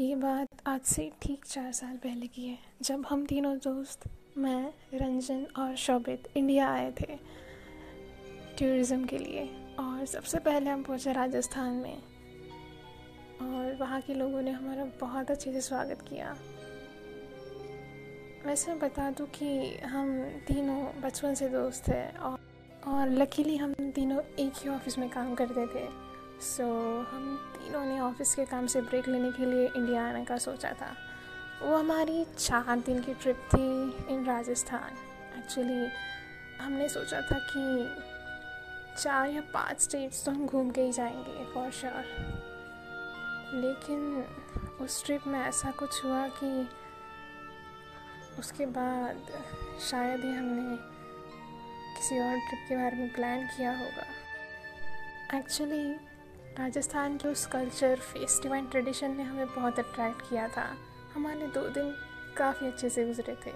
ये बात आज से ठीक चार साल पहले की है, जब हम तीनों दोस्त, मैं, रंजन और शोभित इंडिया आए थे टूरिज़्म के लिए। और सबसे पहले हम पहुँचे राजस्थान में। और वहाँ के लोगों ने हमारा बहुत अच्छे से स्वागत किया। वैसे बता दूँ कि हम तीनों बचपन से दोस्त थे और और लकीली हम तीनों एक ही ऑफ़िस में काम करते थे। सो so, हम तीनों ने ऑफ़िस के काम से ब्रेक लेने के लिए इंडिया आने का सोचा था। वो हमारी चार दिन की ट्रिप थी इन राजस्थान। एक्चुअली हमने सोचा था कि चार या पाँच स्टेट्स तो हम घूम के ही जाएँगे फॉर श्योर लेकिन उस ट्रिप में ऐसा कुछ हुआ कि उसके बाद शायद ही हमने किसी और ट्रिप के बारे में प्लान किया होगा। एक्चुअली राजस्थान के उस कल्चर फेस्टिवल एंड ट्रेडिशन ने हमें बहुत अट्रैक्ट किया था। हमारे दो दिन काफ़ी अच्छे से गुजरे थे।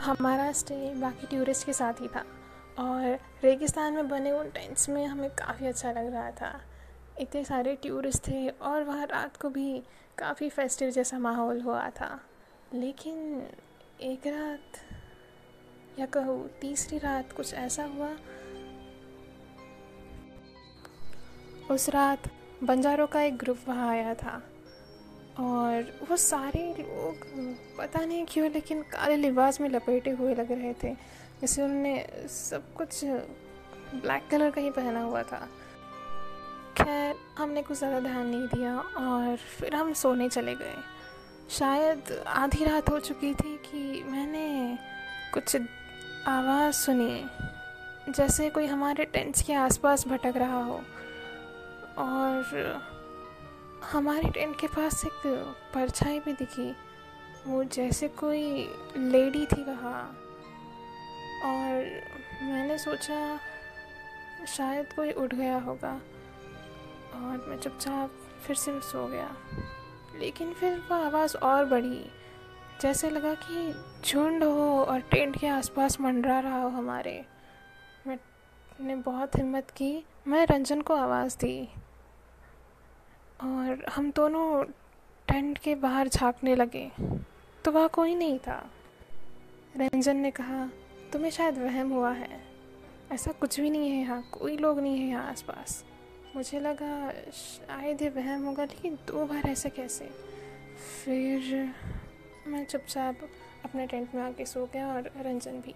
हमारा स्टे बाकी टूरिस्ट के साथ ही था और रेगिस्तान में बने उन टेंट्स में हमें काफ़ी अच्छा लग रहा था। इतने सारे टूरिस्ट थे और वहाँ रात को भी काफ़ी फेस्टिव जैसा माहौल हुआ था। लेकिन एक रात या कहूँ तीसरी रात कुछ ऐसा हुआ उस रात बंजारों का एक ग्रुप वहाँ आया था और वो सारे लोग, पता नहीं क्यों, लेकिन काले लिबास में लपेटे हुए लग रहे थे, जैसे उन्होंने सब कुछ ब्लैक कलर का ही पहना हुआ था। खैर, हमने कुछ ज़्यादा ध्यान नहीं दिया और फिर हम सोने चले गए। शायद आधी रात हो चुकी थी कि मैंने कुछ आवाज़ सुनी, जैसे कोई हमारे टेंट्स के आसपास भटक रहा हो। और हमारे टेंट के पास एक परछाई भी दिखी। वो जैसे कोई लेडी थी वहाँ और मैंने सोचा शायद कोई उठ गया होगा। और मैं चुपचाप फिर से सो गया। लेकिन फिर वो आवाज़ और बढ़ी। जैसे लगा कि झुंड हो और टेंट के आसपास मंडरा रहा हो हमारे। मैंने बहुत हिम्मत की। मैं रंजन को आवाज़ दी। और हम दोनों टेंट के बाहर झांकने लगे। तो वहाँ कोई नहीं था। रंजन ने कहा, तुम्हें शायद वहम हुआ है। ऐसा कुछ भी नहीं है यहाँ, कोई लोग नहीं है यहाँ आसपास। मुझे लगा, शायद ये वहम होगा, लेकिन दो बार ऐसे कैसे? फिर मैं चुपचाप अपने टेंट में आके सो गया और रंजन भी।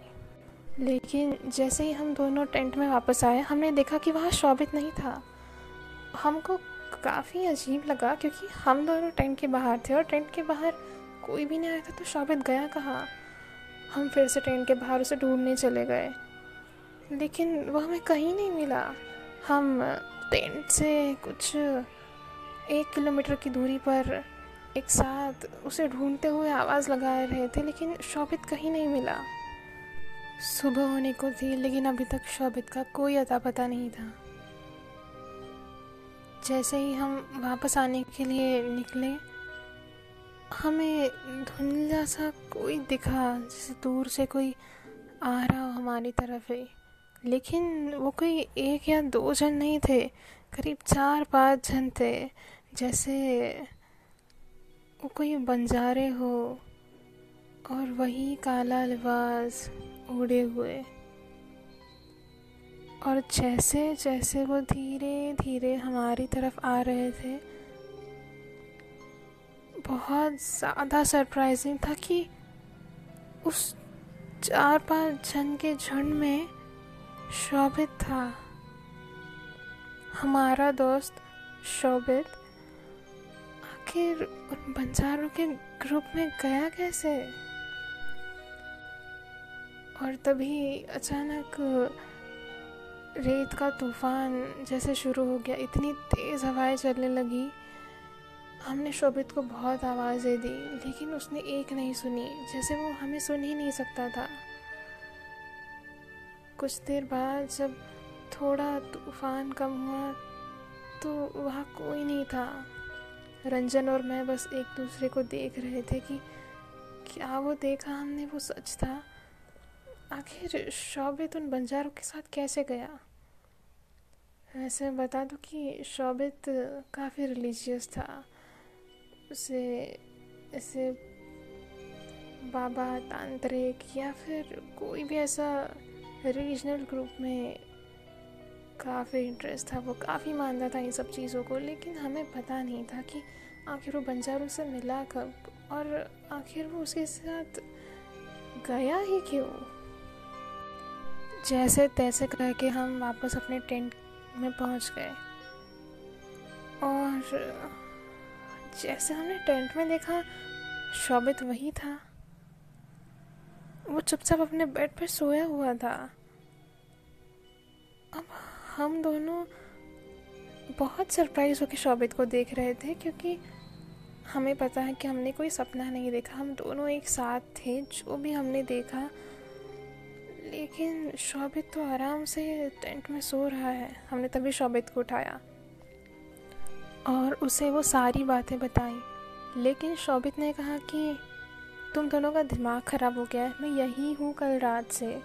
लेकिन जैसे ही हम दोनों टेंट में वापस आए, हमने देखा कि वहाँ शोभित नहीं था। हमको काफ़ी अजीब लगा क्योंकि हम दोनों टेंट के बाहर थे और टेंट के बाहर कोई भी नहीं आया था तो शोभित गया कहाँ? हम फिर से टेंट के बाहर उसे ढूँढने चले गए। लेकिन वह हमें कहीं नहीं मिला। हम टेंट से कुछ एक किलोमीटर की दूरी पर एक साथ उसे ढूंढते हुए आवाज़ लगा रहे थे, लेकिन शोभित कहीं नहीं मिला। सुबह होने को थी, लेकिन अभी तक शोभित का कोई अता पता नहीं था। जैसे ही हम वापस आने के लिए निकले, हमें धुंधला सा कोई दिखा, जैसे दूर से कोई आ रहा हो हमारी तरफ़ ही लेकिन वो कोई एक या दो जन नहीं थे, करीब चार पाँच जन थे। जैसे वो कोई बंजारे हो और वही काला लिबास ओढ़े हुए। जैसे जैसे वो धीरे धीरे हमारी तरफ़ आ रहे थे, बहुत ज़्यादा सरप्राइजिंग था कि उस चार पाँच जन के झुंड में शोभित था। हमारा दोस्त शोभित आखिर उन बंजारों के ग्रुप में गया कैसे? और तभी अचानक रेत का तूफ़ान जैसे शुरू हो गया, इतनी तेज़ हवाएँ चलने लगी। हमने शोभित को बहुत आवाज़ें दी, लेकिन उसने एक नहीं सुनी, जैसे वो हमें सुन ही नहीं सकता था। कुछ देर बाद जब थोड़ा तूफ़ान कम हुआ तो वहाँ कोई नहीं था। रंजन और मैं बस एक दूसरे को देख रहे थे कि क्या वो देखा हमने, वो सच था। आखिर शोभित उन बंजारों के साथ कैसे गया? वैसे बता दूँ कि शोभित काफ़ी रिलीजियस था। उसे ऐसे बाबा तांत्रिक या फिर कोई भी ऐसा रीजनल ग्रुप में काफ़ी इंटरेस्ट था। वो काफ़ी मानता था इन सब चीज़ों को, लेकिन हमें पता नहीं था कि आखिर वो बंजारों से मिला कब और आखिर वो उसके साथ गया ही क्यों? जैसे तैसे करके हम वापस अपने टेंट में पहुँच गए। और जैसे हमने टेंट में देखा, शोभित वही था। वो चुपचाप अपने बेड पर सोया हुआ था। अब हम दोनों बहुत सरप्राइज़ होकर शोभित को देख रहे थे, क्योंकि हमें पता है कि हमने कोई सपना नहीं देखा। हम दोनों एक साथ थे, जो भी हमने देखा लेकिन शोभित तो आराम से टेंट में सो रहा है। हमने तभी शोभित को उठाया। और उसे वो सारी बातें बताई। लेकिन शोभित ने कहा कि तुम दोनों का दिमाग ख़राब हो गया है। मैं यही हूँ कल रात से।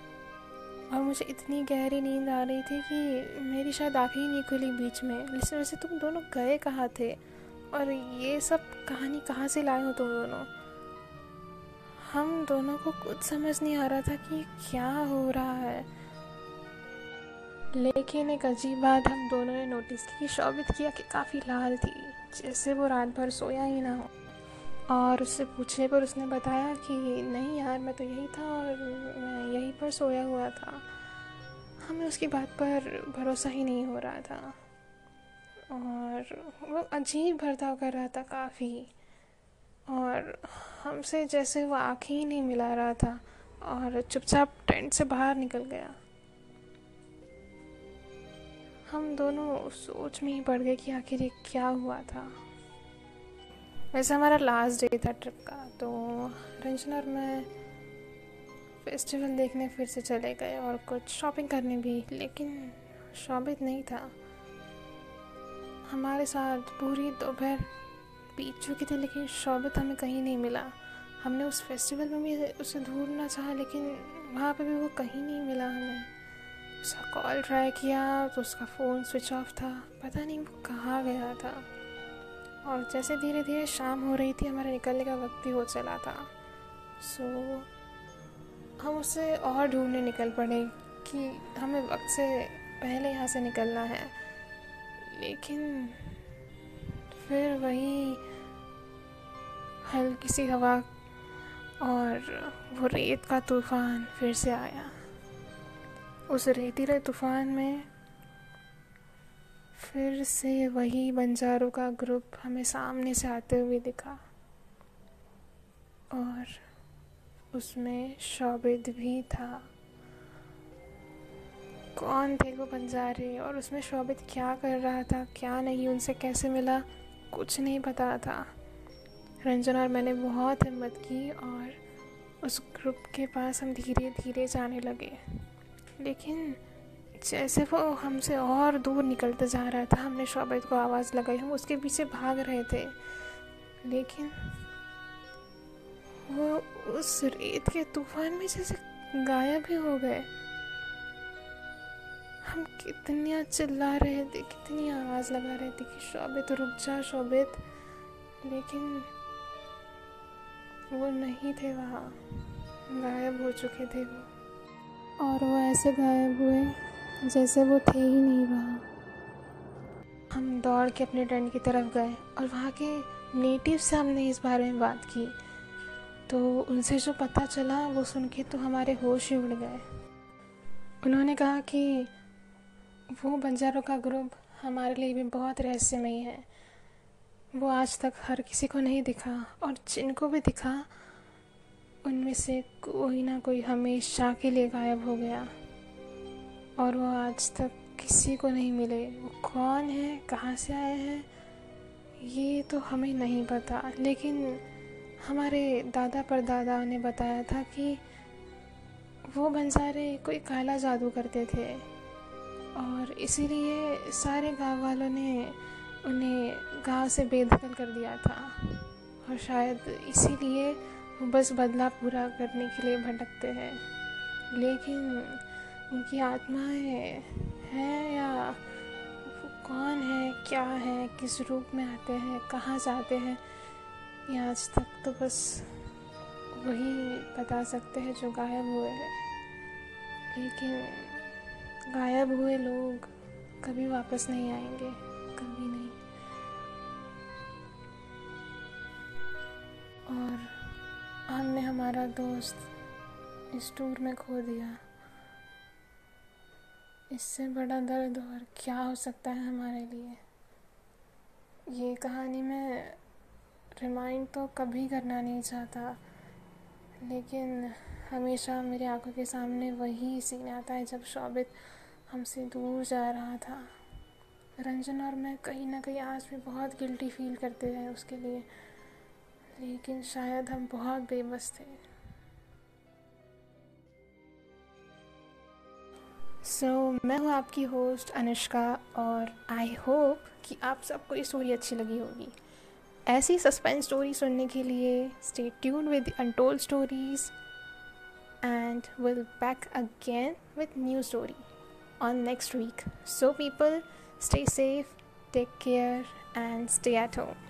और मुझे इतनी गहरी नींद आ रही थी कि मेरी शायद आँखें ही नहीं खुली बीच में। वैसे वैसे तुम दोनों गए कहाँ थे? और ये सब कहानी कहाँ से लाए हो तुम दोनों? हम दोनों को कुछ समझ नहीं आ रहा था कि क्या हो रहा है। लेकिन एक अजीब बात, हम दोनों ने नोटिस की कि शोभित किया कि काफ़ी लाल थी जैसे वो रात भर सोया ही ना हो। और उससे पूछने पर उसने बताया कि, नहीं यार, मैं तो यही था और मैं यहीं पर सोया हुआ था। हमें उसकी बात पर भरोसा ही नहीं हो रहा था। और वो अजीब बर्ताव कर रहा था काफ़ी। और हमसे जैसे वो आँखें ही नहीं मिला रहा था और चुपचाप टेंट से बाहर निकल गया। हम दोनों सोच में ही पड़ गए कि आखिर ये क्या हुआ था। वैसे हमारा लास्ट डे था ट्रिप का तो रंजन और मैं फेस्टिवल देखने फिर से चले गए और कुछ शॉपिंग करने भी, लेकिन शॉपिंग नहीं था। हमारे साथ पूरी दोपहर बीत चुकी थी, लेकिन शौबत हमें कहीं नहीं मिला। हमने उस फेस्टिवल में भी उसे ढूंढना चाहा, लेकिन वहाँ पे भी वो कहीं नहीं मिला हमें। उसका कॉल ट्राई किया तो उसका फ़ोन स्विच ऑफ़ था। पता नहीं वो कहाँ गया था। और जैसे धीरे धीरे शाम हो रही थी, हमारे निकलने का वक्त भी हो चला था। सो हम उसे और ढूँढने निकल पड़े कि हमें वक्त से पहले यहाँ से निकलना है। लेकिन फिर वही हल्की सी हवा और वो रेत का तूफ़ान फिर से आया। उस रेतीले तूफ़ान में फिर से वही बंजारों का ग्रुप हमें सामने से आते हुए दिखा और उसमें शोबिद भी था। कौन थे वो बंजारे और उसमें शोभित क्या कर रहा था, क्या नहीं, उनसे कैसे मिला, कुछ नहीं पता था। रंजन और मैंने बहुत हिम्मत की और उस ग्रुप के पास हम धीरे धीरे जाने लगे। लेकिन जैसे वो हमसे और दूर निकलते जा रहा था, हमने शोभित को आवाज़ लगाई, हम उसके पीछे भाग रहे थे। लेकिन वो उस रेत के तूफ़ान में जैसे गायब ही हो गए। हम कितनी चिल्ला रहे थे, कितनी आवाज़ लगा रहे थे कि शोभित, रुक जा शोभित। लेकिन वो नहीं थे वहाँ। गायब हो चुके थे वो। और वो ऐसे गायब हुए जैसे वो थे ही नहीं वहाँ। हम दौड़ के अपने टेंट की तरफ़ गए और वहाँ के नेटिव से हमने इस बारे में बात की। तो उनसे जो पता चला वो सुन के तो हमारे होश ही उड़ गए। उन्होंने कहा कि वो बंजारों का ग्रुप हमारे लिए भी बहुत रहस्यमयी है। वो आज तक हर किसी को नहीं दिखा और जिनको भी दिखा, उनमें से कोई ना कोई हमेशा के लिए गायब हो गया। और वो आज तक किसी को नहीं मिले। वो कौन है? कहाँ से आए हैं? ये तो हमें नहीं पता। लेकिन हमारे दादा परदादा ने बताया था कि वो बंजारे कोई काला जादू करते थे। और इसीलिए सारे गाँव वालों ने उन्हें गाँव से बेदखल कर दिया था। और शायद इसीलिए वो बस बदला पूरा करने के लिए भटकते हैं। लेकिन उनकी आत्माएँ हैं या कौन है, क्या है, किस रूप में आते हैं, कहाँ जाते हैं, ये आज तक तो बस वही बता सकते हैं जो गायब हुए हैं। लेकिन गायब हुए लोग कभी वापस नहीं आएँगे, कभी नहीं हमारा दोस्त इस टूर में खो दिया। इससे बड़ा दर्द और क्या हो सकता है हमारे लिए? ये कहानी मैं रिमाइंड तो कभी करना नहीं चाहता, लेकिन हमेशा मेरी आँखों के सामने वही सीन आता है जब शोभित हमसे दूर जा रहा था। रंजन और मैं कहीं ना कहीं आज भी बहुत गिल्टी फील करते हैं उसके लिए। लेकिन शायद हम बहुत बेबस थे। सो so, मैं हूँ आपकी होस्ट अनुष्का और आई होप कि आप सबको ये स्टोरी अच्छी लगी होगी। ऐसी सस्पेंस स्टोरी सुनने के लिए stay tune with untold stories and will back again with new story on next week so people stay safe take care and stay at home